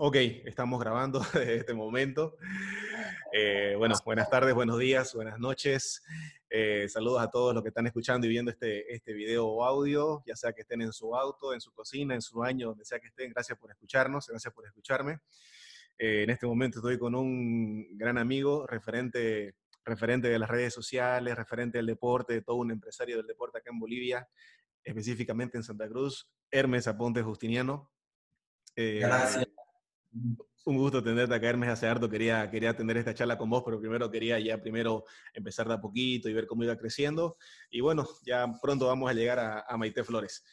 Ok, estamos grabando desde este momento. Eh, bueno, buenas tardes, buenos días, buenas noches. Eh, saludos a todos los que están escuchando y viendo este, este video o audio, ya sea que estén en su auto, en su cocina, en su baño, donde sea que estén. Gracias por escucharnos, gracias por escucharme. Eh, en este momento estoy con un gran amigo, referente, referente de las redes sociales, referente del deporte, todo un empresario del deporte acá en Bolivia, específicamente en Santa Cruz, Hermes Aponte Justiniano. Gracias. Un gusto tenerte acá, Hermes, hace harto quería, quería tener esta charla con vos, pero primero quería ya primero empezar de a poquito y ver cómo iba creciendo. Y bueno, ya pronto vamos a llegar a, a Maite Flores.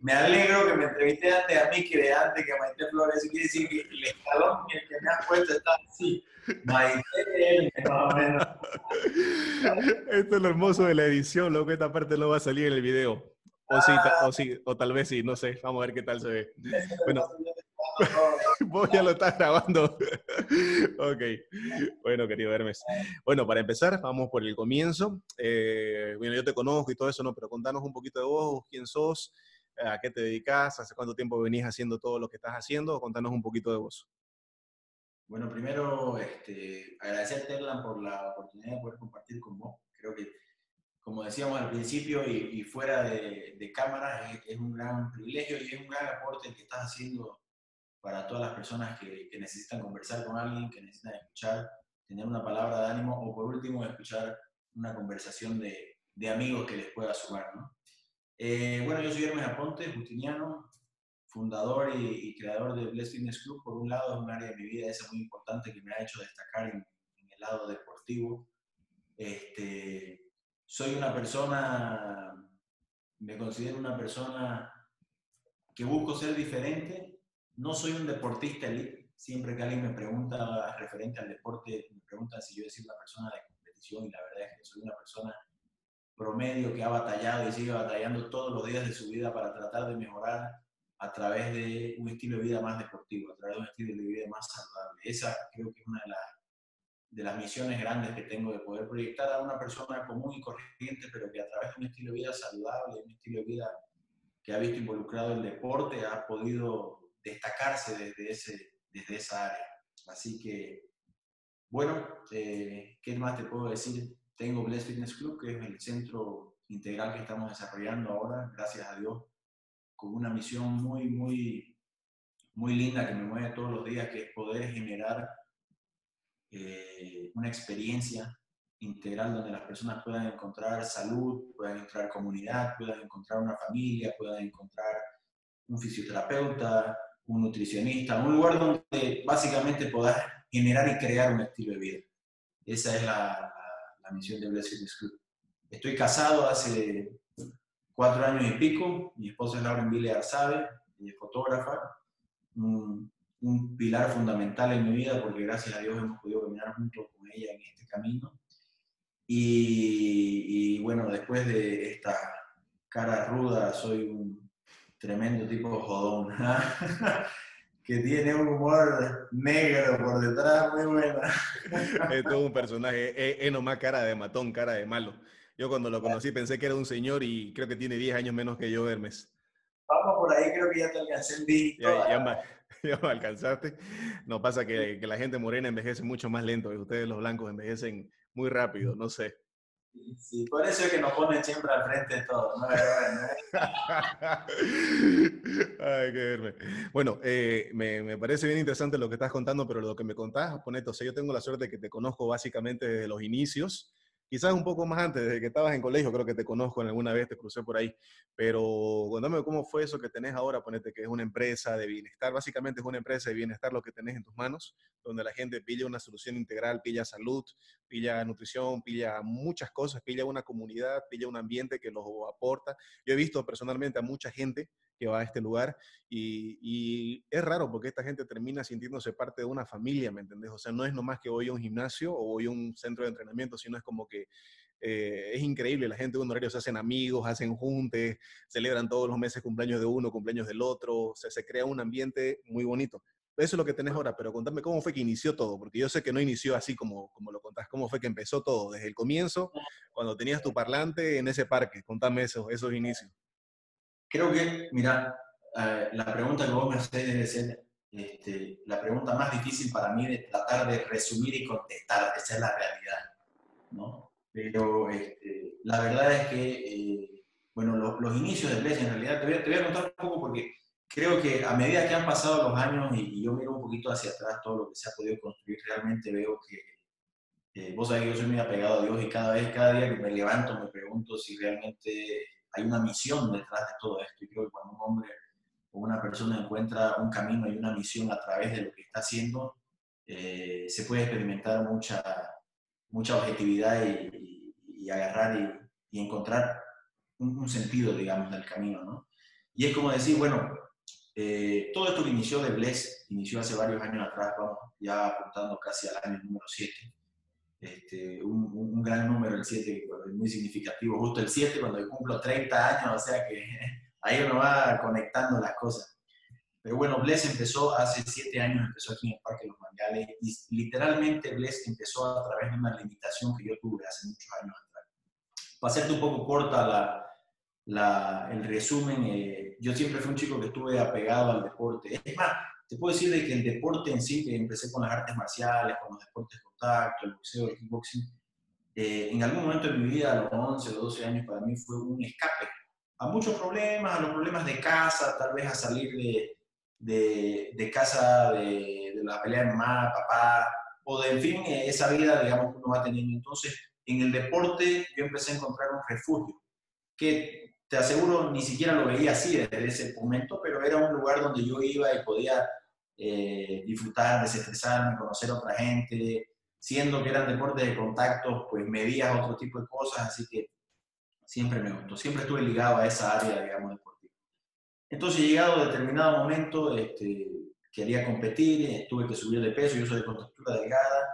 Me alegro que me entreviste antes a mí que de antes que a Maite Flores. Eso quiere decir que el escalón en el que me has puesto está así. Maite, más o menos. Esto es lo hermoso de la edición, lo que esta parte no va a salir en el video. O sí, o sí, o tal vez sí, no sé. Vamos a ver qué tal se ve. Bueno, vos ya lo estás grabando. ok. Bueno, querido Hermes. Bueno, para empezar, vamos por el comienzo. Eh, bueno, yo te conozco y todo eso, ¿no? Pero contanos un poquito de vos, quién sos, a qué te dedicas, hace cuánto tiempo venís haciendo todo lo que estás haciendo. Contanos un poquito de vos. Bueno, primero, este, agradecerte, Erlan, por la oportunidad de poder compartir con vos. Creo que como decíamos al principio y, fuera de, cámara, es, un gran privilegio y es un gran aporte el que estás haciendo para todas las personas que, necesitan conversar con alguien, que necesitan escuchar, tener una palabra de ánimo o por último escuchar una conversación de, amigos que les pueda sumar. Eh, bueno, yo soy Hermes Aponte, justiniano, fundador y, creador de Bless Fitness Club. Por un lado, es un área de mi vida esa muy importante que me ha hecho destacar en, en el lado deportivo. Este, soy una persona, me considero una persona que busco ser diferente. No soy un deportista elite. Siempre que alguien me pregunta referente al deporte, me preguntan si yo soy una persona de competición y la verdad es que soy una persona promedio que ha batallado y sigue batallando todos los días de su vida para tratar de mejorar a través de un estilo de vida más deportivo, a través de un estilo de vida más saludable. Esa creo que es una de las de las misiones grandes que tengo de poder proyectar a una persona común y corriente, pero que a través de un estilo de vida saludable, un estilo de vida que ha visto involucrado el deporte, ha podido destacarse desde, ese, desde esa área. Así que, bueno, eh, ¿qué más te puedo decir? Tengo Bless Fitness Club, que es el centro integral que estamos desarrollando ahora, gracias a Dios, con una misión muy, muy, muy linda que me mueve todos los días, que es poder generar eh, una experiencia integral donde las personas puedan encontrar salud, puedan encontrar comunidad, puedan encontrar una familia, puedan encontrar un fisioterapeuta, un nutricionista, un lugar donde básicamente puedas generar y crear un estilo de vida. Esa es la, la, misión de Blessed Club. Estoy casado hace cuatro años y pico, mi esposa es Lauren Ville Arzabe, ella es fotógrafa, pilar fundamental en mi vida porque gracias a Dios hemos podido caminar junto con ella en este camino. Y, bueno, después de esta cara ruda, soy un tremendo tipo jodón, que tiene un humor negro por detrás, muy bueno. es todo un personaje, es, nomás cara de matón, cara de malo. Yo cuando lo conocí pensé que era un señor y creo que tiene 10 años menos que yo, Hermes. Vamos por ahí, creo que ya te alcancé el Ya, ya, ya me alcanzaste. No pasa que, que, la gente morena envejece mucho más lento y ustedes los blancos envejecen muy rápido, no sé. Sí, por eso es que nos ponen siempre al frente de todo. ¿no? Ay, qué verme. Bueno, eh, me, me, parece bien interesante lo que estás contando, pero lo que me contás, ponete, o sea, yo tengo la suerte de que te conozco básicamente desde los inicios quizás un poco más antes, desde que estabas en colegio, creo que te conozco en alguna vez, te crucé por ahí, pero cuéntame cómo fue eso que tenés ahora, ponete que es una empresa de bienestar, básicamente es una empresa de bienestar lo que tenés en tus manos, donde la gente pilla una solución integral, pilla salud, pilla nutrición, pilla muchas cosas, pilla una comunidad, pilla un ambiente que los aporta. Yo he visto personalmente a mucha gente que va a este lugar y, es raro porque esta gente termina sintiéndose parte de una familia, ¿me entendés? O sea, no es nomás que voy a un gimnasio o voy a un centro de entrenamiento, sino es como que eh, es increíble, la gente de un horario se hacen amigos, hacen juntes, celebran todos los meses cumpleaños de uno, cumpleaños del otro, o sea, se crea un ambiente muy bonito. Eso es lo que tenés ahora, pero contame cómo fue que inició todo, porque yo sé que no inició así como, como lo contás, cómo fue que empezó todo, desde el comienzo, cuando tenías tu parlante en ese parque, contame eso, esos inicios Creo que, mira, eh, la pregunta que vos me haces debe ser este, la pregunta más difícil para mí de tratar de resumir y contestar. Esa es la realidad, ¿no? Pero este, la verdad es que, eh, bueno, los, los, inicios de Bless en realidad, te voy, a, te voy, a, contar un poco porque creo que a medida que han pasado los años y, y, yo miro un poquito hacia atrás todo lo que se ha podido construir, realmente veo que eh, vos sabés que yo soy muy apegado a Dios y cada vez, cada día que me levanto me pregunto si realmente hay una misión detrás de todo esto. Y creo que cuando un hombre o una persona encuentra un camino y una misión a través de lo que está haciendo, eh, se puede experimentar mucha, mucha objetividad y, y, y agarrar y, encontrar un, un, sentido, digamos, del camino. ¿no? Y es como decir, bueno, eh, todo esto que inició de Bless, inició hace varios años atrás, vamos ya apuntando casi al año número 7 este, un, un, gran número, el 7, es muy significativo, justo el 7 cuando cumplo 30 años, o sea que ahí uno va conectando las cosas. Pero bueno, Bless empezó hace 7 años, empezó aquí en el Parque Los Mangales, y literalmente Bless empezó a través de una limitación que yo tuve hace muchos años atrás. Para hacerte un poco corta la, la, el resumen, eh, yo siempre fui un chico que estuve apegado al deporte. Es más, te puedo decir de que el deporte en sí, que empecé con las artes marciales, con los deportes de contacto, el boxeo, el kickboxing, eh, en algún momento de mi vida, a los 11 o 12 años, para mí fue un escape a muchos problemas, a los problemas de casa, tal vez a salir de, de, de casa, de, de, la pelea de mamá, papá, o de, en fin, esa vida, digamos, que uno va teniendo. Entonces, en el deporte yo empecé a encontrar un refugio, que te aseguro, ni siquiera lo veía así desde ese momento, pero era un lugar donde yo iba y podía eh, disfrutar, desestresarme, conocer a otra gente, siendo que eran deportes de contacto, pues medías otro tipo de cosas, así que siempre me gustó, siempre estuve ligado a esa área, digamos, deportiva. Entonces, llegado a determinado momento, este, quería competir, tuve que subir de peso, yo soy de contextura delgada,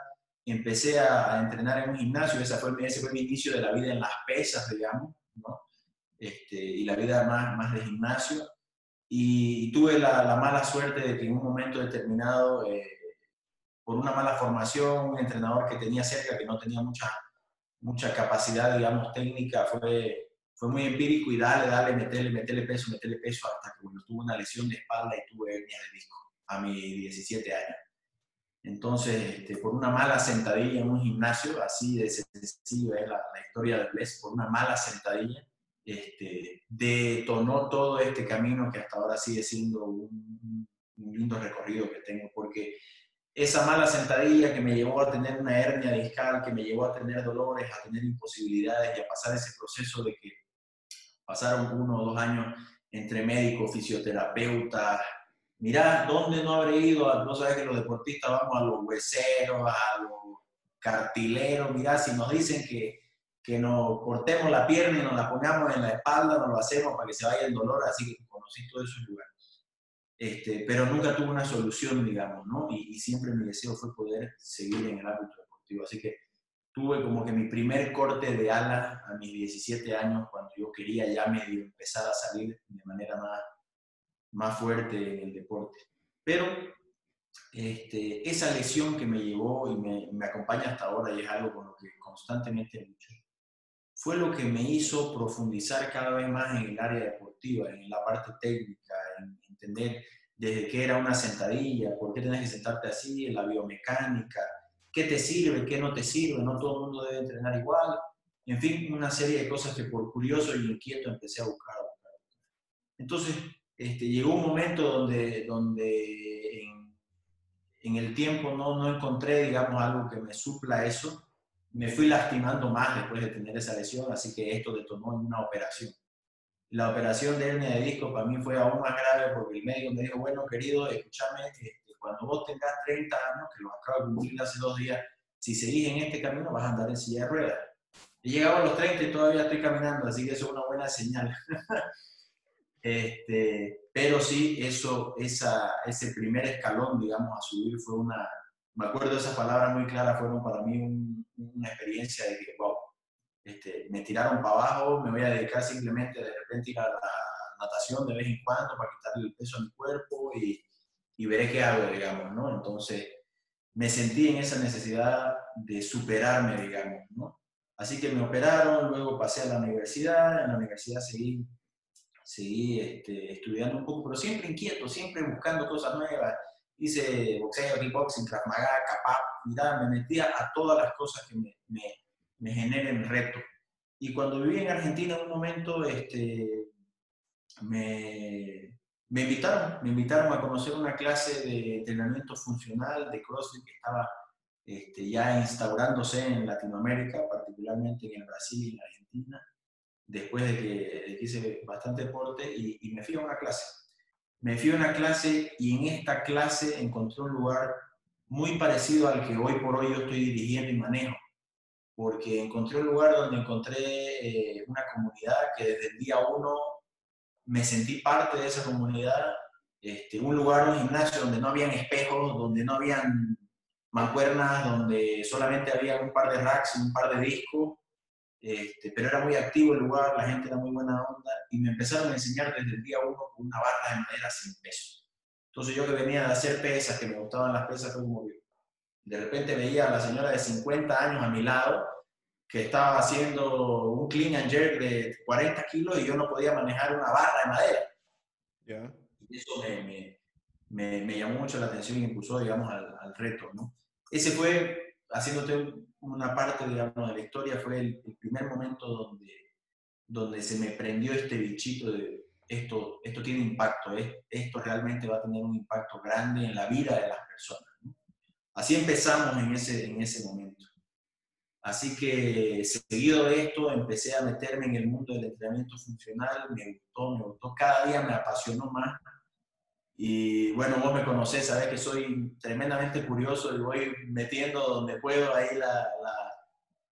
empecé a, entrenar en un gimnasio, ese fue, ese fue mi inicio de la vida en las pesas, digamos, ¿no? Este, y la vida más, más de gimnasio. Y, tuve la, la, mala suerte de que en un momento determinado, eh, por una mala formación, un entrenador que tenía cerca, que no tenía mucha, mucha capacidad, digamos, técnica, fue, fue muy empírico y dale, dale, meterle, meterle peso, meterle peso, hasta que bueno, tuve una lesión de espalda y tuve hernia de disco a mis 17 años. Entonces, este, por una mala sentadilla en un gimnasio, así de sencillo es la, la historia del Bless, por una mala sentadilla, este, detonó todo este camino que hasta ahora sigue siendo un, un, lindo recorrido que tengo, porque esa mala sentadilla que me llevó a tener una hernia discal, que me llevó a tener dolores, a tener imposibilidades y a pasar ese proceso de que pasaron uno o dos años entre médico, fisioterapeuta. Mirá, ¿dónde no habré ido? No sabes que los deportistas vamos a los hueseros, a los cartileros. Mirá, si nos dicen que que nos cortemos la pierna y nos la pongamos en la espalda, nos lo hacemos para que se vaya el dolor, así que conocí todos esos lugares. Este, pero nunca tuve una solución, digamos, ¿no? Y, y, siempre mi deseo fue poder seguir en el ámbito deportivo. Así que tuve como que mi primer corte de ala a mis 17 años, cuando yo quería ya medio empezar a salir de manera más, más fuerte en el deporte. Pero este, esa lesión que me llevó y me, me acompaña hasta ahora y es algo con lo que constantemente lucho, fue lo que me hizo profundizar cada vez más en el área deportiva, en la parte técnica, en entender desde qué era una sentadilla, por qué tienes que sentarte así, en la biomecánica, qué te sirve, qué no te sirve, no todo el mundo debe entrenar igual, en fin, una serie de cosas que por curioso y inquieto empecé. A buscar. Entonces, este, llegó un momento donde, donde en, en el tiempo no, no encontré, digamos, algo que me supla eso, me fui lastimando más después de tener esa lesión, así que esto detonó en una operación. La operación de hernia de disco para mí fue aún más grave porque el médico me dijo, bueno, querido, escúchame, este, cuando vos tengas 30 años, que lo acabo de cumplir hace dos días, si seguís en este camino vas a andar en silla de ruedas. He llegado a los 30 y todavía estoy caminando, así que eso es una buena señal. este, pero sí, eso, esa, ese primer escalón, digamos, a subir fue una, me acuerdo esas palabras muy claras, fueron para mí un, una experiencia de que, wow, este, me tiraron para abajo, me voy a dedicar simplemente de repente a la natación de vez en cuando para quitarle el peso a mi cuerpo y, y veré qué hago, digamos, ¿no? Entonces, me sentí en esa necesidad de superarme, digamos, ¿no? Así que me operaron, luego pasé a la universidad, en la universidad seguí, seguí este, estudiando un poco, pero siempre inquieto, siempre buscando cosas nuevas. Hice boxeo, kickboxing, Krav Maga, Kapap, me metía a todas las cosas que me, me, me generen reto. Y cuando viví en Argentina, en un momento, este, me, me invitaron, me invitaron a conocer una clase de entrenamiento funcional de CrossFit que estaba este, ya instaurándose en Latinoamérica, particularmente en el Brasil y en Argentina, después de que, hice bastante deporte y, y, me fui a una clase. Me fui a una clase y en esta clase encontré un lugar muy parecido al que hoy por hoy yo estoy dirigiendo y manejo, porque encontré un lugar donde encontré eh, una comunidad que desde el día uno me sentí parte de esa comunidad, este, un lugar, un gimnasio donde no habían espejos, donde no habían mancuernas, donde solamente había un par de racks y un par de discos, este, pero era muy activo el lugar, la gente era muy buena onda, y me empezaron a enseñar desde el día uno con una barra de madera sin peso. Entonces yo que venía de hacer pesas, que me gustaban las pesas, fue como de repente veía a la señora de 50 años a mi lado, que estaba haciendo un clean and jerk de 40 kilos y yo no podía manejar una barra de madera. Y eso me, me, me, llamó mucho la atención y impulsó, digamos, al, al, reto, ¿no? Ese fue, haciéndote una parte, digamos, de la historia, fue el, el, primer momento donde, donde se me prendió este bichito de esto, esto tiene impacto, esto realmente va a tener un impacto grande en la vida de las personas. ¿no? Así empezamos en ese, en ese momento. Así que seguido de esto empecé a meterme en el mundo del entrenamiento funcional, me gustó, me gustó, cada día me apasionó más. Y bueno, vos me conocés, sabés que soy tremendamente curioso y voy metiendo donde puedo ahí la, la,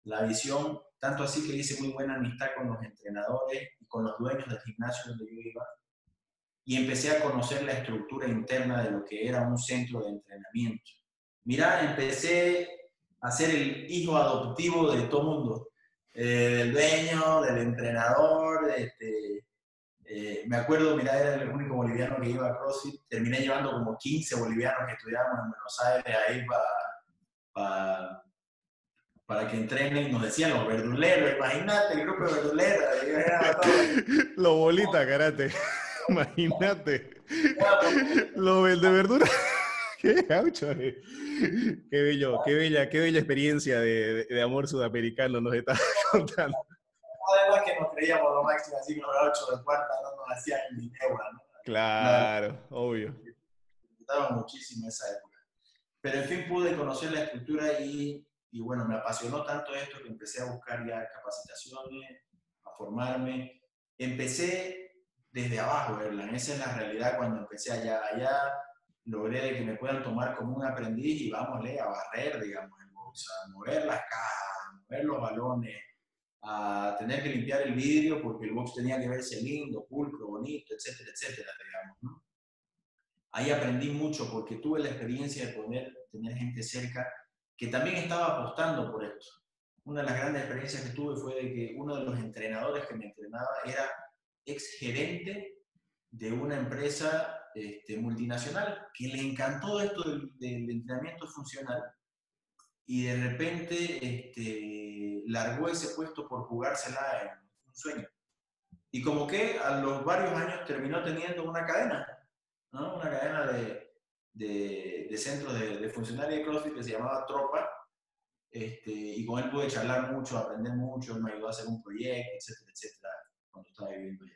la visión, tanto así que hice muy buena amistad con los entrenadores con los dueños del gimnasio donde yo iba. Y empecé a conocer la estructura interna de lo que era un centro de entrenamiento. Mirá, empecé a ser el hijo adoptivo de todo mundo, eh, del dueño, del entrenador, este, eh, me acuerdo, mira, era el único boliviano que iba a CrossFit, terminé llevando como 15 bolivianos que estudiábamos en Buenos Aires ahí para para que entrenen, nos decían los verduleros, imagínate el grupo de verduleros. los bolitas, karate, imagínate. Los de verdura. Qué gaucho, eh. Qué bello, qué bella, qué bella experiencia de, de, amor sudamericano nos está contando. Además que nos creíamos lo máximo, así que los ocho de cuarta no nos hacían ni neura, ¿no? Claro, no, obvio. Disfrutaba muchísimo esa época. Pero en fin pude conocer la estructura y, y bueno, me apasionó tanto esto que empecé a buscar ya capacitaciones, a formarme. Empecé desde abajo, ¿verdad? Esa es la realidad cuando empecé allá. Allá logré que me puedan tomar como un aprendiz y vámonos a barrer, digamos, en box, a mover las cajas, a mover los balones, a tener que limpiar el vidrio porque el box tenía que verse lindo, pulcro, bonito, etcétera, etcétera, digamos, ¿no? Ahí aprendí mucho porque tuve la experiencia de poder tener gente cerca que también estaba apostando por esto. Una de las grandes experiencias que tuve fue de que uno de los entrenadores que me entrenaba era ex gerente de una empresa este, multinacional que le encantó esto del, entrenamiento funcional y de repente este, largó ese puesto por jugársela en un sueño. Y como que a los varios años terminó teniendo una cadena, ¿no? una cadena de, de, de centros de, de funcionarios de CrossFit que se llamaba Tropa, este, y con él pude charlar mucho, aprender mucho, me ayudó a hacer un proyecto, etcétera, etcétera, cuando estaba viviendo allá.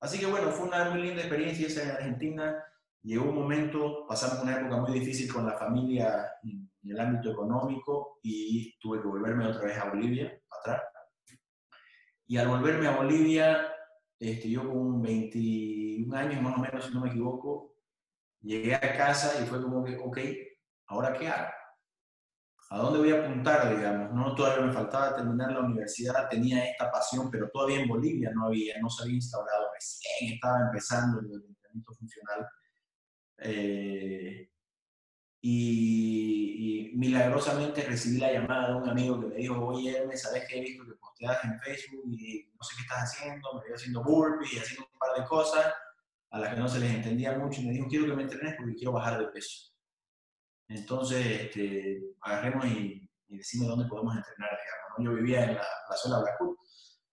Así que bueno, fue una muy linda experiencia esa en Argentina. Llegó un momento, pasamos una época muy difícil con la familia en, el ámbito económico y tuve que volverme otra vez a Bolivia, atrás. Y al volverme a Bolivia, este, yo con 21 años más o menos, si no me equivoco, llegué a casa y fue como que, ok, ¿ahora qué hago? ¿A dónde voy a apuntar, digamos? No, todavía me faltaba terminar la universidad, tenía esta pasión, pero todavía en Bolivia no había, no se había instaurado recién, estaba empezando el entrenamiento funcional. Eh, y, y, milagrosamente recibí la llamada de un amigo que me dijo, oye, me ¿sabes que he visto que posteas en Facebook y no sé qué estás haciendo? Me voy haciendo burpee y haciendo un par de cosas a las que no se les entendía mucho y me dijo, quiero que me entrenes porque quiero bajar de peso. Entonces, este, agarremos y, y decime dónde podemos entrenar, digamos. ¿no? Yo vivía en la plazuela Blackwood,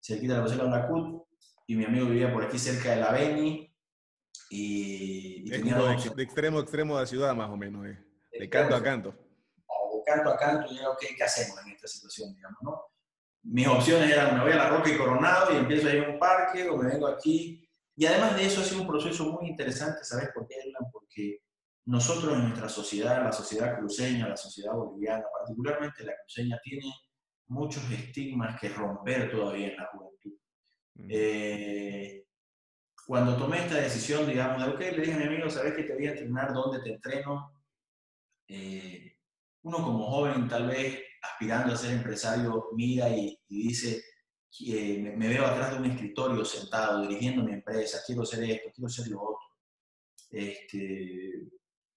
cerquita de la plazuela Blackwood, y mi amigo vivía por aquí cerca de la Beni. Y, tenía de, de, extremo a extremo de la ciudad, más o menos, eh. de canto a canto. de canto a canto, y ¿qué, ¿qué hacemos en esta situación, digamos, no? Mis opciones eran, me voy a la Roca y Coronado y empiezo a ir a un parque, o me vengo aquí. Y además de eso ha sido un proceso muy interesante, ¿sabes por qué, Porque nosotros en nuestra sociedad, la sociedad cruceña, la sociedad boliviana, particularmente la cruceña, tiene muchos estigmas que romper todavía en la juventud. Eh, cuando tomé esta decisión, digamos, de, ok, le dije a mi amigo, ¿sabes que te voy a entrenar? ¿Dónde te entreno? Eh, uno como joven, tal vez aspirando a ser empresario, mira y, dice, eh, me, veo atrás de un escritorio sentado, dirigiendo mi empresa, quiero ser esto, quiero ser lo otro. Este,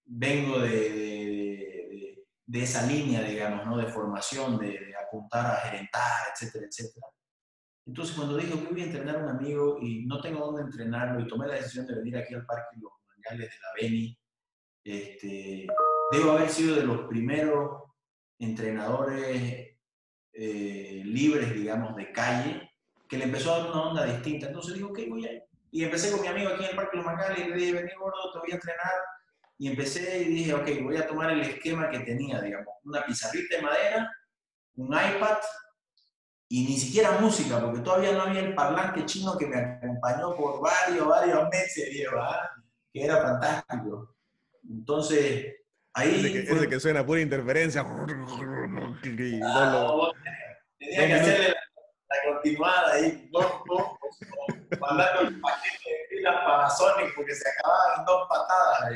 vengo de, de, esa línea, digamos, ¿no? de formación, de, apuntar a gerentar, etcétera, etcétera. Entonces, cuando digo que voy a entrenar a un amigo y no tengo dónde entrenarlo y tomé la decisión de venir aquí al Parque Los Mangales de la Beni, este, debo haber sido de los primeros entrenadores eh, libres, digamos, de calle, que le empezó a dar una onda distinta. Entonces digo, ok, voy a. Y empecé con mi amigo aquí en el Parque Los y le dije, vení gordo, te voy a entrenar y empecé y dije, ok, voy a tomar el esquema que tenía, digamos, una pizarrita de madera, un iPad y ni siquiera música, porque todavía no había el parlante chino que me acompañó por varios, varios meses, Diego, ¿ah? que era fantástico. Entonces, ahí... Ese que, ese que suena pura interferencia. Ah, tenía que hacerle la, continuada ahí, mandando el paquete de pilas Panasonic porque se acababan dos patadas.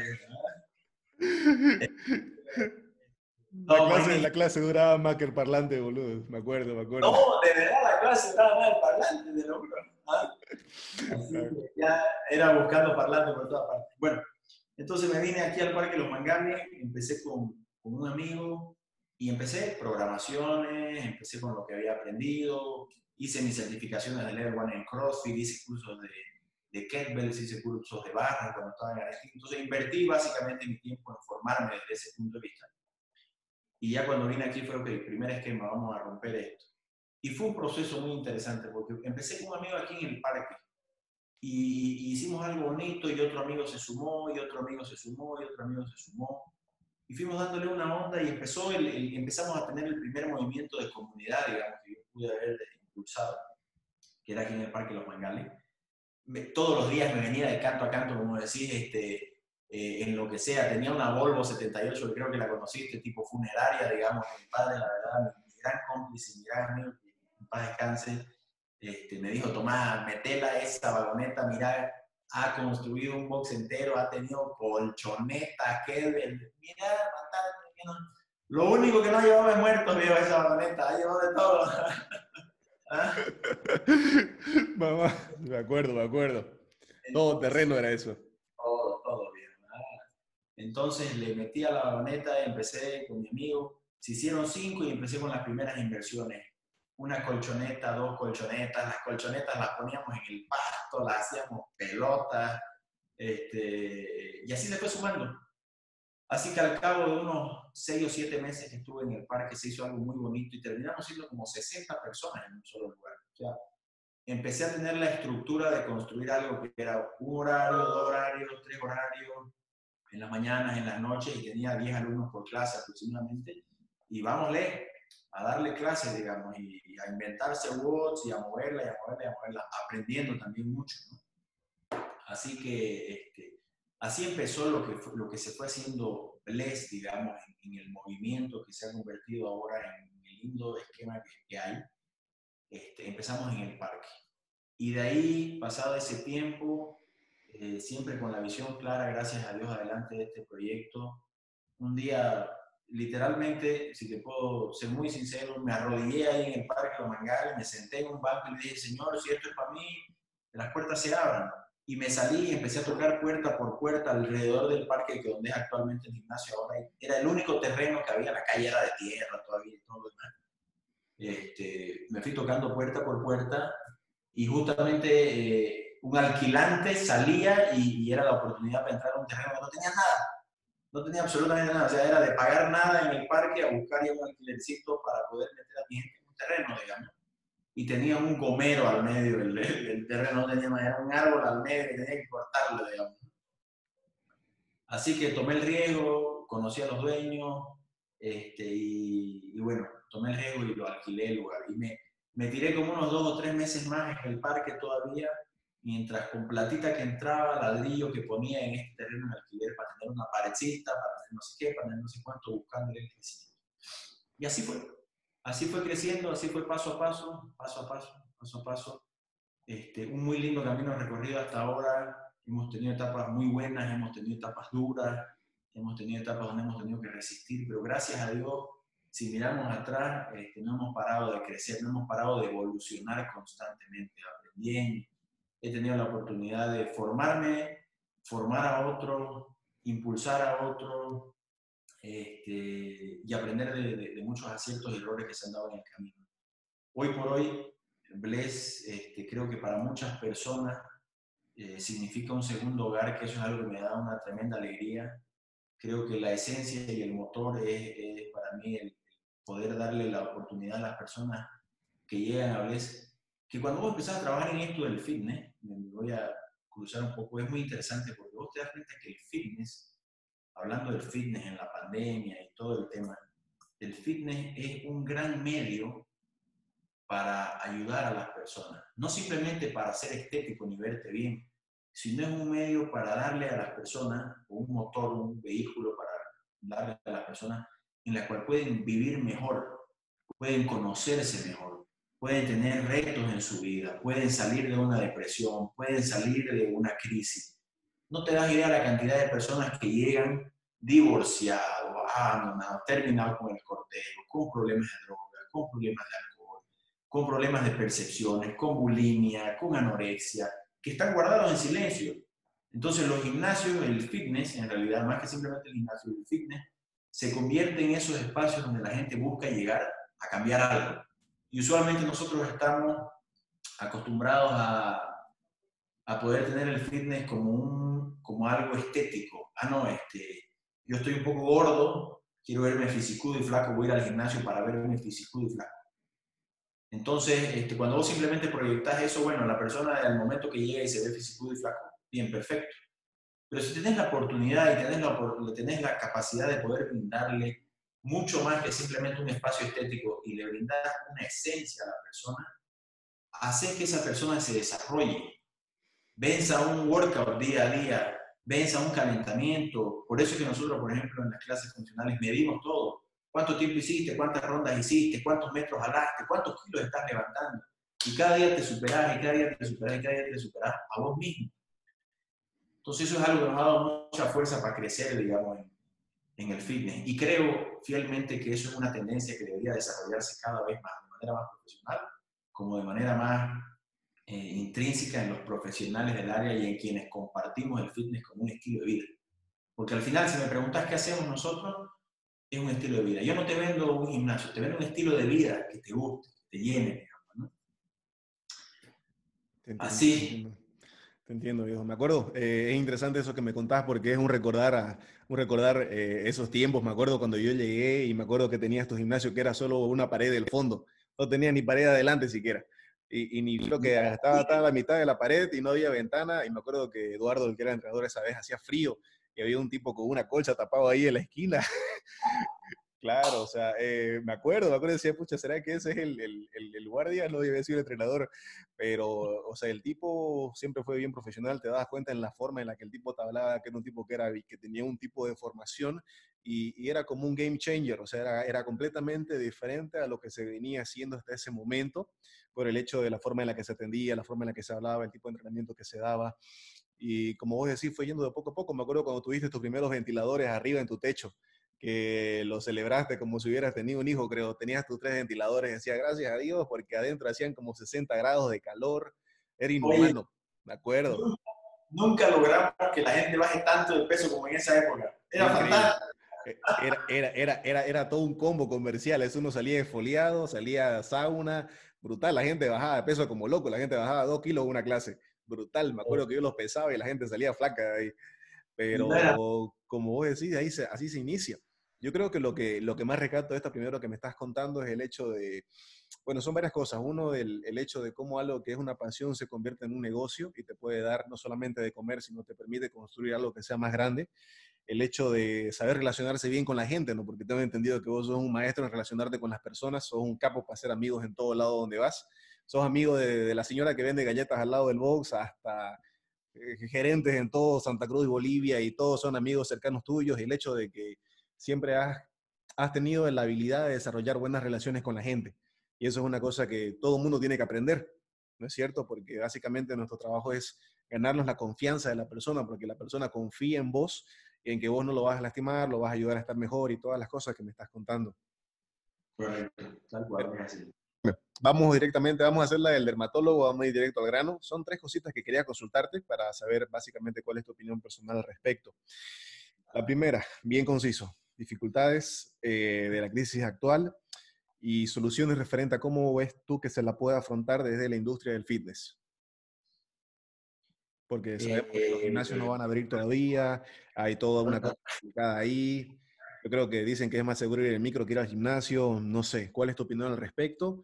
La, clase, la clase duraba más que el parlante, boludo. Me acuerdo, me acuerdo. No, de verdad la clase duraba más el parlante, de lo ¿ah? Así que ya era buscando parlante por todas partes. Bueno, entonces me vine aquí al Parque Los Manganes, empecé con, con un amigo y empecé programaciones, empecé con lo que había aprendido, hice mis certificaciones de Level One en CrossFit, hice cursos de de hice cursos de barra cuando estaba en Argentina. Entonces invertí básicamente mi tiempo en formarme desde ese punto de vista. Y ya cuando vine aquí fue, ok, primer esquema, vamos a romper esto. Y fue un proceso muy interesante porque empecé con un amigo aquí en el parque y, hicimos algo bonito y otro amigo se sumó y otro amigo se sumó y otro amigo se sumó. Y fuimos dándole una onda y empezó el, empezamos a tener el primer movimiento de comunidad, digamos, que yo pude haber impulsado, que era aquí en el Parque Los Mangales todos los días me venía de canto a canto, como decís, este, eh, en lo que sea. Tenía una Volvo 78, que creo que la conociste, tipo funeraria, digamos, mi padre, la verdad, mi, gran cómplice, mi gran amigo, en paz descanse, este, me dijo, Tomás, metela esa vagoneta, mira, ha construido un box entero, ha tenido colchonetas, que mira, lo único que no llevaba es muertos, viejo, esa vagoneta, ha llevado de todo. ¿Ah? Mamá, me acuerdo, me acuerdo. Todo terreno era eso. Todo, todo bien. Entonces le metí a la vagoneta, empecé con mi amigo. Se hicieron cinco y empecé con las primeras inversiones. Una colchoneta, dos colchonetas. Las colchonetas las poníamos en el pasto, las hacíamos pelotas. Este, y así se fue sumando. Así que al cabo de unos seis o siete meses que estuve en el parque se hizo algo muy bonito y terminamos siendo como 60 personas en un solo lugar. O sea, empecé a tener la estructura de construir algo que era un horario, dos horarios, tres horarios, en las mañanas, en las noches, y tenía 10 alumnos por clase aproximadamente. Y vámosle a darle clases, digamos, y, a inventarse bots y a moverla y a moverla y a moverla, aprendiendo también mucho. Así que este, Así empezó lo que, lo que se fue haciendo Bless, digamos, en, el movimiento que se ha convertido ahora en el lindo esquema que, hay. Este, empezamos en el parque. Y de ahí, pasado ese tiempo, eh, siempre con la visión clara, gracias a Dios, adelante de este proyecto, un día, literalmente, si te puedo ser muy sincero, me arrodillé ahí en el Parque Los Mangales, me senté en un banco y le dije, Señor, si esto es para mí, las puertas se abran y me salí y empecé a tocar puerta por puerta alrededor del parque que donde es actualmente el gimnasio ahora. Era el único terreno que había, la calle era de tierra todavía y todo lo demás. Este, me fui tocando puerta por puerta y justamente eh, un alquilante salía y, era la oportunidad para entrar a un terreno que no tenía nada. No tenía absolutamente nada. O sea, era de pagar nada en el parque a buscar un alquilercito para poder meter a mi gente en un terreno, digamos. y tenía un gomero al medio, el, terreno no tenía madera, un árbol al medio que tenía que cortarlo, digamos. Así que tomé el riesgo, conocí a los dueños, este, y, bueno, tomé el riesgo y lo alquilé el lugar. Y me, me tiré como unos dos o tres meses más en el parque todavía, mientras con platita que entraba, ladrillo que ponía en este terreno en alquiler para tener una parecita, para tener no sé qué, para tener no sé cuánto, buscando el crecimiento. Y así fue. Así fue creciendo, así fue paso a paso, paso a paso, paso a paso. Este, un muy lindo camino recorrido hasta ahora. Hemos tenido etapas muy buenas, hemos tenido etapas duras, hemos tenido etapas donde hemos tenido que resistir, pero gracias a Dios, si miramos atrás, este, no hemos parado de crecer, no hemos parado de evolucionar constantemente, aprendiendo. He tenido la oportunidad de formarme, formar a otros, impulsar a otros, este, y aprender de, muchos aciertos y errores que se han dado en el camino. Hoy por hoy, Bless, este, creo que para muchas personas eh, significa un segundo hogar, que eso es algo que me da una tremenda alegría. Creo que la esencia y el motor es, para mí el poder darle la oportunidad a las personas que llegan a Bless, que cuando vos empezás a trabajar en esto del fitness, me voy a cruzar un poco, es muy interesante porque vos te das cuenta que el fitness hablando del fitness en la pandemia y todo el tema, el fitness es un gran medio para ayudar a las personas. No simplemente para ser estético ni verte bien, sino es un medio para darle a las personas un motor, un vehículo para darle a las personas en la cual pueden vivir mejor, pueden conocerse mejor, pueden tener retos en su vida, pueden salir de una depresión, pueden salir de una crisis. No te das idea la cantidad de personas que llegan divorciados, abandonados, terminados con el cortejo, con problemas de droga, con problemas de alcohol, con problemas de percepciones, con bulimia, con anorexia, que están guardados en silencio. Entonces los gimnasios, el fitness, en realidad más que simplemente el gimnasio, el fitness, se convierte en esos espacios donde la gente busca llegar a cambiar algo. Y usualmente nosotros estamos acostumbrados a, a poder tener el fitness como, un, como algo estético. Ah, no, este, yo estoy un poco gordo, quiero verme fisicudo y flaco, voy al gimnasio para verme fisicudo y flaco. Entonces, este, cuando vos simplemente proyectas eso, bueno, la persona al momento que llega y se ve fisicudo y flaco, bien, perfecto. Pero si tenés la oportunidad y tenés la, tenés la capacidad de poder brindarle mucho más que simplemente un espacio estético y le brindar una esencia a la persona, hace que esa persona se desarrolle, venza un workout día a día, venza un calentamiento. Por eso es que nosotros, por ejemplo, en las clases funcionales medimos todo. ¿Cuánto tiempo hiciste? ¿Cuántas rondas hiciste? ¿Cuántos metros jalaste? ¿Cuántos kilos estás levantando? Y cada día te superás, y cada día te superás, y cada día te superás a vos mismo. Entonces eso es algo que nos ha dado mucha fuerza para crecer, digamos, en, en el fitness. Y creo fielmente que eso es una tendencia que debería desarrollarse cada vez más, de manera más profesional, como de manera más eh, intrínseca en los profesionales del área y en quienes compartimos el fitness como un estilo de vida. Porque al final, si me preguntas qué hacemos nosotros, es un estilo de vida. Yo no te vendo un gimnasio, te vendo un estilo de vida que te guste, que te llene, digamos, ¿no? Así. Te entiendo, viejo. Me acuerdo, eh, es interesante eso que me contás porque es un recordar, a, un recordar eh, esos tiempos. Me acuerdo cuando yo llegué y me acuerdo que tenías tu gimnasio que era solo una pared del fondo. No tenía ni pared adelante siquiera y, ni lo que estaba, a la mitad de la pared y no había ventana. Y me acuerdo que Eduardo, el que era entrenador esa vez, hacía frío y había un tipo con una colcha tapado ahí en la esquina. Claro, o sea, eh, me acuerdo, me acuerdo, decía, pucha, ¿será que ese es el, el, el, guardia? No debe ser el entrenador, pero, o sea, el tipo siempre fue bien profesional, te das cuenta en la forma en la que el tipo te hablaba, que era un tipo que, era, que tenía un tipo de formación y, y era como un game changer, o sea, era, era completamente diferente a lo que se venía haciendo hasta ese momento por el hecho de la forma en la que se atendía, la forma en la que se hablaba, el tipo de entrenamiento que se daba. Y como vos decís, fue yendo de poco a poco. Me acuerdo cuando tuviste tus primeros ventiladores arriba en tu techo, que lo celebraste como si hubieras tenido un hijo, creo. Tenías tus tres ventiladores y decía gracias a Dios, porque adentro hacían como 60 grados de calor. Era inhumano, me acuerdo. Nunca, logramos que la gente baje tanto de peso como en esa época. Era fantástico. Eh, era, era, era, era, era todo un combo comercial. Eso uno salía esfoliado, salía sauna, brutal. La gente bajaba de peso como loco, la gente bajaba dos kilos en una clase. Brutal. Me acuerdo que yo los pesaba y la gente salía flaca de ahí. Pero como vos decís, ahí así se inicia. Yo creo que lo que, lo que más recato de esto primero que me estás contando es el hecho de, bueno, son varias cosas. Uno, el, el, hecho de cómo algo que es una pasión se convierte en un negocio y te puede dar no solamente de comer, sino te permite construir algo que sea más grande. El hecho de saber relacionarse bien con la gente, ¿no? Porque tengo entendido que vos sos un maestro en relacionarte con las personas, sos un capo para hacer amigos en todo lado donde vas. Sos amigo de, de la señora que vende galletas al lado del box hasta eh, gerentes en todo Santa Cruz y Bolivia y todos son amigos cercanos tuyos y el hecho de que siempre has, has tenido la habilidad de desarrollar buenas relaciones con la gente. Y eso es una cosa que todo el mundo tiene que aprender, ¿no es cierto? Porque básicamente nuestro trabajo es ganarnos la confianza de la persona, porque la persona confía en vos y en que vos no lo vas a lastimar, lo vas a ayudar a estar mejor y todas las cosas que me estás contando. Correcto, tal cual. Vamos directamente, vamos a hacer la del dermatólogo, vamos a ir directo al grano. Son tres cositas que quería consultarte para saber básicamente cuál es tu opinión personal al respecto. La primera, bien conciso, dificultades eh, de la crisis actual y soluciones referentes a cómo ves tú que se la puede afrontar desde la industria del fitness. Porque sabemos que los gimnasios no van a abrir todavía, hay toda una cosa complicada ahí. Yo creo que dicen que es más seguro ir en el micro que ir al gimnasio. No sé, ¿cuál es tu opinión al respecto?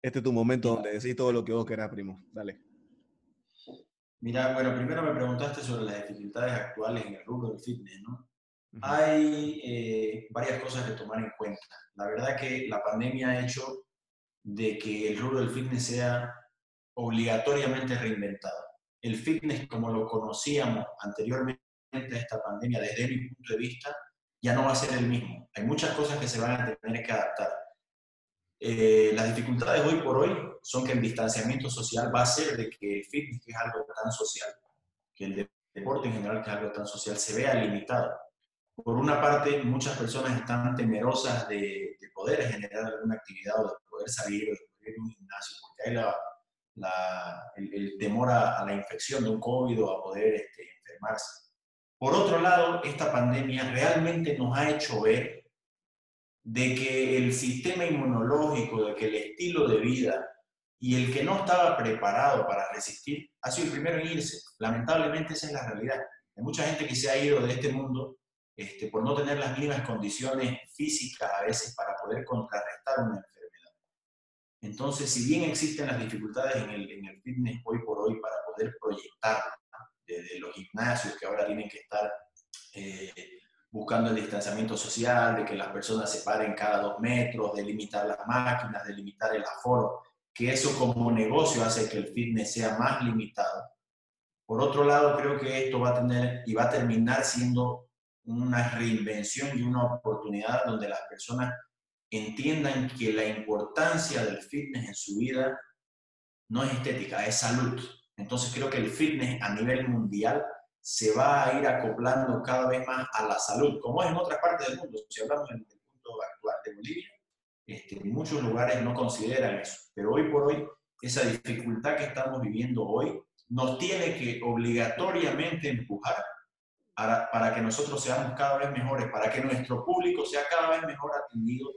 Este es tu momento donde decís todo lo que vos querás, primo. Dale. Mira, bueno, primero me preguntaste sobre las dificultades actuales en el rubro del fitness, ¿no? Hay eh, varias cosas que tomar en cuenta. La verdad que la pandemia ha hecho de que el rubro del fitness sea obligatoriamente reinventado. El fitness como lo conocíamos anteriormente a esta pandemia, desde mi punto de vista, ya no va a ser el mismo. Hay muchas cosas que se van a tener que adaptar. Eh, las dificultades hoy por hoy son que el distanciamiento social va a ser de que el fitness, que es algo tan social, que el deporte en general, que es algo tan social, se vea limitado. Por una parte, muchas personas están temerosas de, poder generar alguna actividad o de poder salir o de poder ir a un gimnasio, porque hay la, el, temor a, la infección de un COVID o a poder este, enfermarse. Por otro lado, esta pandemia realmente nos ha hecho ver de que el sistema inmunológico, de que el estilo de vida y el que no estaba preparado para resistir ha sido el primero en irse. Lamentablemente esa es la realidad. Hay mucha gente que se ha ido de este mundo este, por no tener las mismas condiciones físicas a veces para poder contrarrestar una enfermedad. Entonces, si bien existen las dificultades en el, en el fitness hoy por hoy para poder proyectar desde los gimnasios que ahora tienen que estar eh, buscando el distanciamiento social, de que las personas se paren cada dos metros, de limitar las máquinas, de limitar el aforo, que eso como negocio hace que el fitness sea más limitado. Por otro lado, creo que esto va a tener y va a terminar siendo una reinvención y una oportunidad donde las personas entiendan que la importancia del fitness en su vida no es estética, es salud. Entonces creo que el fitness a nivel mundial se va a ir acoplando cada vez más a la salud, como es en otras partes del mundo. Si hablamos del punto actual de Bolivia, este, muchos lugares no consideran eso, pero hoy por hoy esa dificultad que estamos viviendo hoy nos tiene que obligatoriamente empujar para, para que nosotros seamos cada vez mejores, para que nuestro público sea cada vez mejor atendido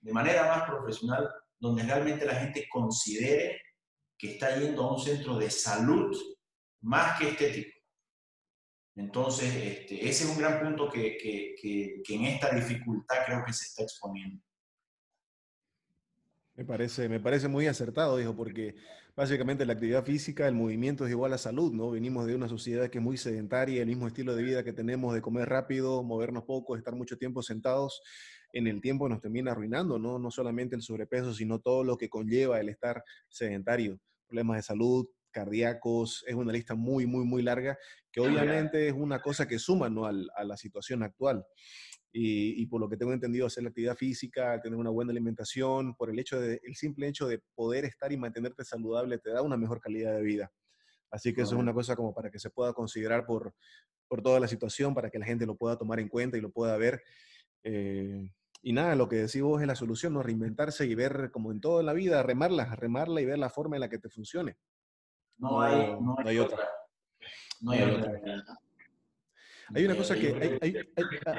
de manera más profesional, donde realmente la gente considere que está yendo a un centro de salud más que estético. Entonces, este, ese es un gran punto que, que, que, en esta dificultad creo que se está exponiendo. Me parece, me parece muy acertado, dijo, porque básicamente la actividad física, el movimiento es igual a salud, ¿no? Venimos de una sociedad que es muy sedentaria, el mismo estilo de vida que tenemos de comer rápido, movernos poco, estar mucho tiempo sentados, en el tiempo nos termina arruinando, ¿no? No solamente el sobrepeso, sino todo lo que conlleva el estar sedentario, problemas de salud, cardíacos, es una lista muy, muy, muy larga, que obviamente es una cosa que suma ¿no? a la situación actual. Y, por lo que tengo entendido, hacer la actividad física, tener una buena alimentación, por el, hecho de, el simple hecho de poder estar y mantenerte saludable, te da una mejor calidad de vida. Así que eso es una cosa como para que se pueda considerar por, por toda la situación, para que la gente lo pueda tomar en cuenta y lo pueda ver. Eh, y nada, lo que decís vos es la solución, ¿no? Reinventarse y ver, como en toda la vida, remarla, remarla y ver la forma en la que te funcione. No, hay, no hay, otra. No hay, otra. Hay una cosa que hay,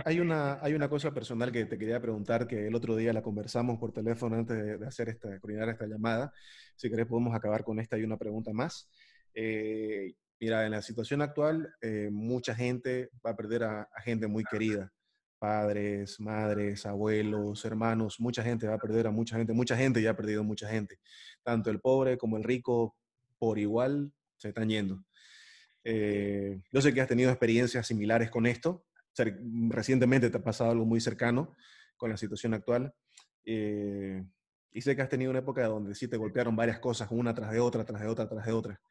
hay, una, hay una cosa personal que te quería preguntar que el otro día la conversamos por teléfono antes de, hacer esta, coordinar esta llamada. Si querés podemos acabar con esta y una pregunta más. Eh, mira, en la situación actual, eh, mucha gente va a perder a, gente muy querida. padres, madres, abuelos, hermanos, mucha gente va a perder a mucha gente, mucha gente ya ha perdido mucha gente. Tanto el pobre como el rico por igual se están yendo. Eh, yo sé que has tenido experiencias similares con esto. Recientemente te ha pasado algo muy cercano con la situación actual. Eh, y sé que has tenido una época donde sí te golpearon varias cosas, una tras de otra, tras de otra, tras de otra.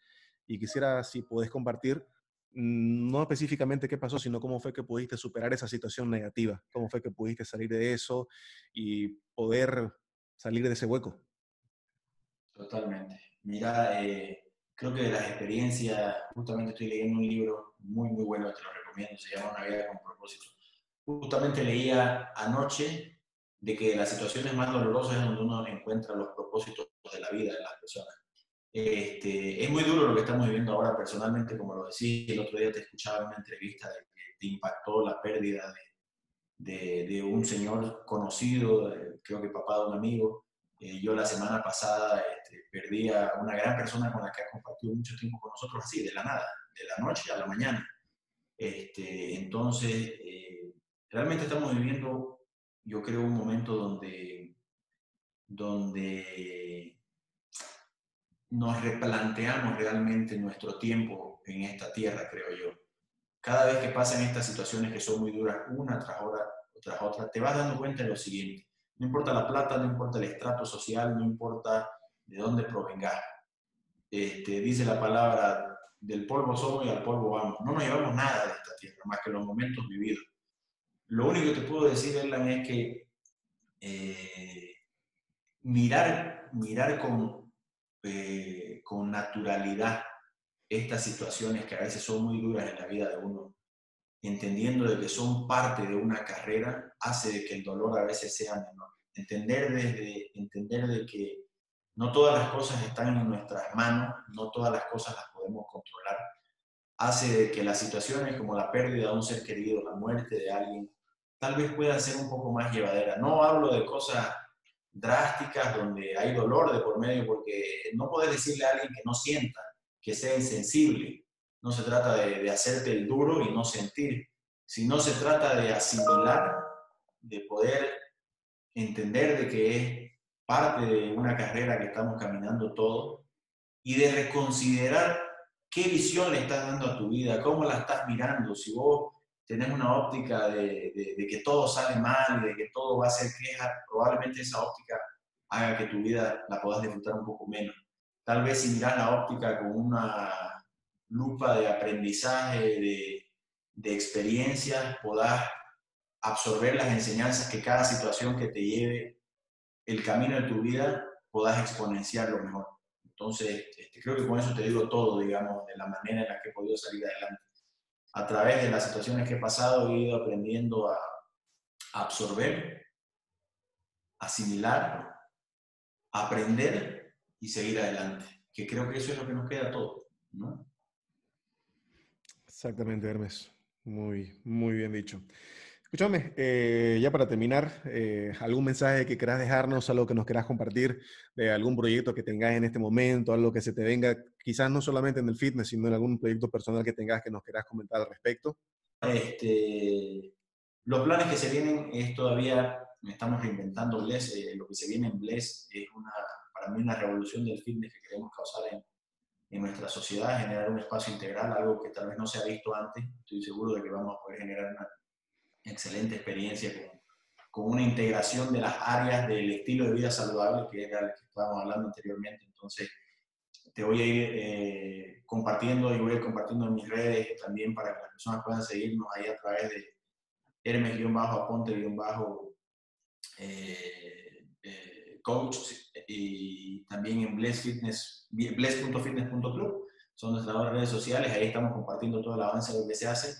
Y quisiera, si puedes compartir, mm, no específicamente qué pasó, sino cómo fue que pudiste superar esa situación negativa, cómo fue que pudiste salir de eso y poder salir de ese hueco. Totalmente. Mira, eh, creo que de las experiencias, justamente estoy leyendo un libro muy, muy bueno, te lo recomiendo, se llama Una vida con propósito. Justamente leía anoche de que las situaciones más dolorosas es donde uno encuentra los propósitos de la vida de las personas. Este, es muy duro lo que estamos viviendo ahora personalmente, como lo decía, el otro día te escuchaba en una entrevista de que te impactó la pérdida de, de, un señor conocido, creo que papá de un amigo. Eh, yo la semana pasada este, perdí a una gran persona con la que ha compartido mucho tiempo con nosotros, así, de la nada, de la noche a la mañana. Este, entonces, eh, realmente estamos viviendo, yo creo, un momento donde, donde nos replanteamos realmente nuestro tiempo en esta tierra, creo yo. Cada vez que pasan estas situaciones que son muy duras, una tras otra, tras otra, te vas dando cuenta de lo siguiente. No importa la plata, no importa el estrato social, no importa de dónde provengas. Este, dice la palabra, del polvo somos y al polvo vamos. No nos llevamos nada de esta tierra, más que los momentos vividos. Lo único que te puedo decir, es que eh, mirar, mirar con, eh, con naturalidad estas situaciones que a veces son muy duras en la vida de uno, entendiendo de que son parte de una carrera, hace de que el dolor a veces sea menor. Entender, desde, entender de que no todas las cosas están en nuestras manos, no todas las cosas las podemos controlar, hace de que las situaciones como la pérdida de un ser querido, la muerte de alguien, tal vez puedan ser un poco más llevaderas. No hablo de cosas drásticas donde hay dolor de por medio, porque no puedes decirle a alguien que no sienta, que sea insensible. No se trata de, hacerte el duro y no sentir, sino se trata de asimilar, de poder entender de que es parte de una carrera que estamos caminando todos y de reconsiderar qué visión le estás dando a tu vida, cómo la estás mirando, si vos tenés una óptica de, de, que todo sale mal y de que todo va a ser queja, probablemente esa óptica haga que tu vida la puedas disfrutar un poco menos. Tal vez si miras la óptica con una lupa de aprendizaje, de, de experiencias, podás absorber las enseñanzas que cada situación que te lleve el camino de tu vida, podás exponenciarlo mejor. Entonces, este, creo que con eso te digo todo, digamos, de la manera en la que he podido salir adelante a través de las situaciones que he pasado, he ido aprendiendo a, absorber, asimilar, aprender y seguir adelante. Que creo que eso es lo que nos queda a todos, ¿no? Exactamente, Hermes. Muy, muy bien dicho. Escúchame, eh, ya para terminar, eh, algún mensaje que quieras dejarnos, algo que nos quieras compartir de algún proyecto que tengas en este momento, algo que se te venga, quizás no solamente en el fitness, sino en algún proyecto personal que tengas que nos quieras comentar al respecto. Este, los planes que se vienen es todavía, estamos reinventando Bless, eh, lo que se viene en Bless es una, para mí una revolución del fitness que queremos causar en, en nuestra sociedad, generar un espacio integral, algo que tal vez no se ha visto antes. Estoy seguro de que vamos a poder generar una excelente experiencia con, una integración de las áreas del estilo de vida saludable, que era el que estábamos hablando anteriormente. Entonces, te voy a ir eh, compartiendo y voy a ir compartiendo en mis redes también para que las personas puedan seguirnos ahí a través de Hermes-Aponte- eh, eh, coach y también en bless.fitness.club. Son nuestras redes sociales, ahí estamos compartiendo todo el avance de lo que se hace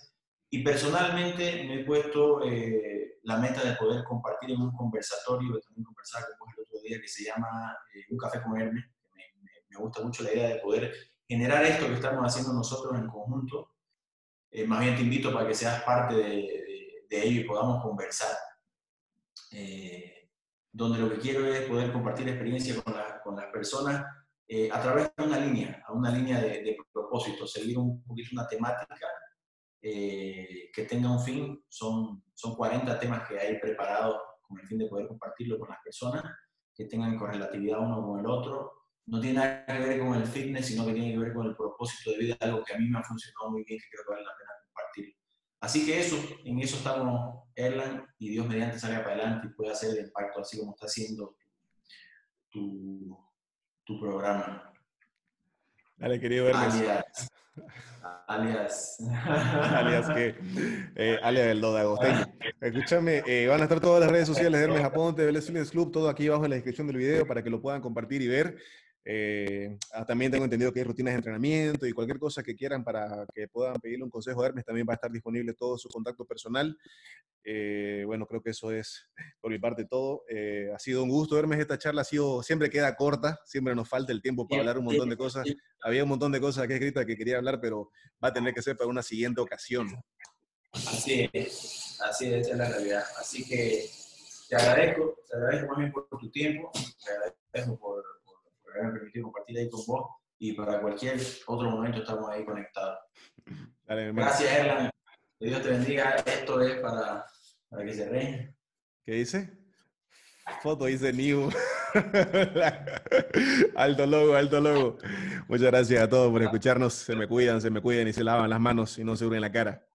y personalmente me he puesto eh, la meta de poder compartir en un conversatorio, que también conversaba con vos el otro día, que se llama eh, Un Café con Hermes. Me, me, gusta mucho la idea de poder generar esto que estamos haciendo nosotros en conjunto. Eh, más bien te invito para que seas parte de, de, ello y podamos conversar. Donde lo que quiero es poder compartir experiencias con, con las personas a través de una línea, a una línea de, de propósito, seguir un poquito una temática eh, que tenga un fin. Son, son 40 temas que hay preparados con el fin de poder compartirlo con las personas, que tengan correlatividad uno con el otro. No tiene nada que ver con el fitness, sino que tiene que ver con el propósito de vida, algo que a mí me ha funcionado muy bien, que creo que vale la pena compartir. Así que eso, en eso estamos Erlan y Dios mediante salga para adelante y pueda hacer el impacto así como está haciendo tu, tu programa. Dale, querido Hermes. Alias. alias que. Eh, alias del de Agosteño. Escúchame, eh, van a estar todas las redes sociales de Hermes Aponte, de Fitness Club, todo aquí abajo en la descripción del video para que lo puedan compartir y ver. Eh, ah, también tengo entendido que hay rutinas de entrenamiento y cualquier cosa que quieran para que puedan pedirle un consejo a Hermes, también va a estar disponible todo su contacto personal. Eh, bueno, creo que eso es por mi parte todo. Eh, ha sido un gusto, Hermes. Esta charla ha sido, siempre queda corta, siempre nos falta el tiempo para hablar un montón de cosas. Había un montón de cosas aquí escritas que quería hablar, pero va a tener que ser para una siguiente ocasión. Así es, así es, es la realidad. Así que te agradezco, te agradezco más bien por tu tiempo, te agradezco por me hayan permitido compartir ahí con vos y para cualquier otro momento estamos ahí conectados. Gracias, Erlan. Que Dios te bendiga. Esto es para, para que se reine. ¿Qué dice? Foto dice New. alto logo, alto logo. Muchas gracias a todos por escucharnos. Se me cuidan, se me cuidan y se lavan las manos y no se unen la cara.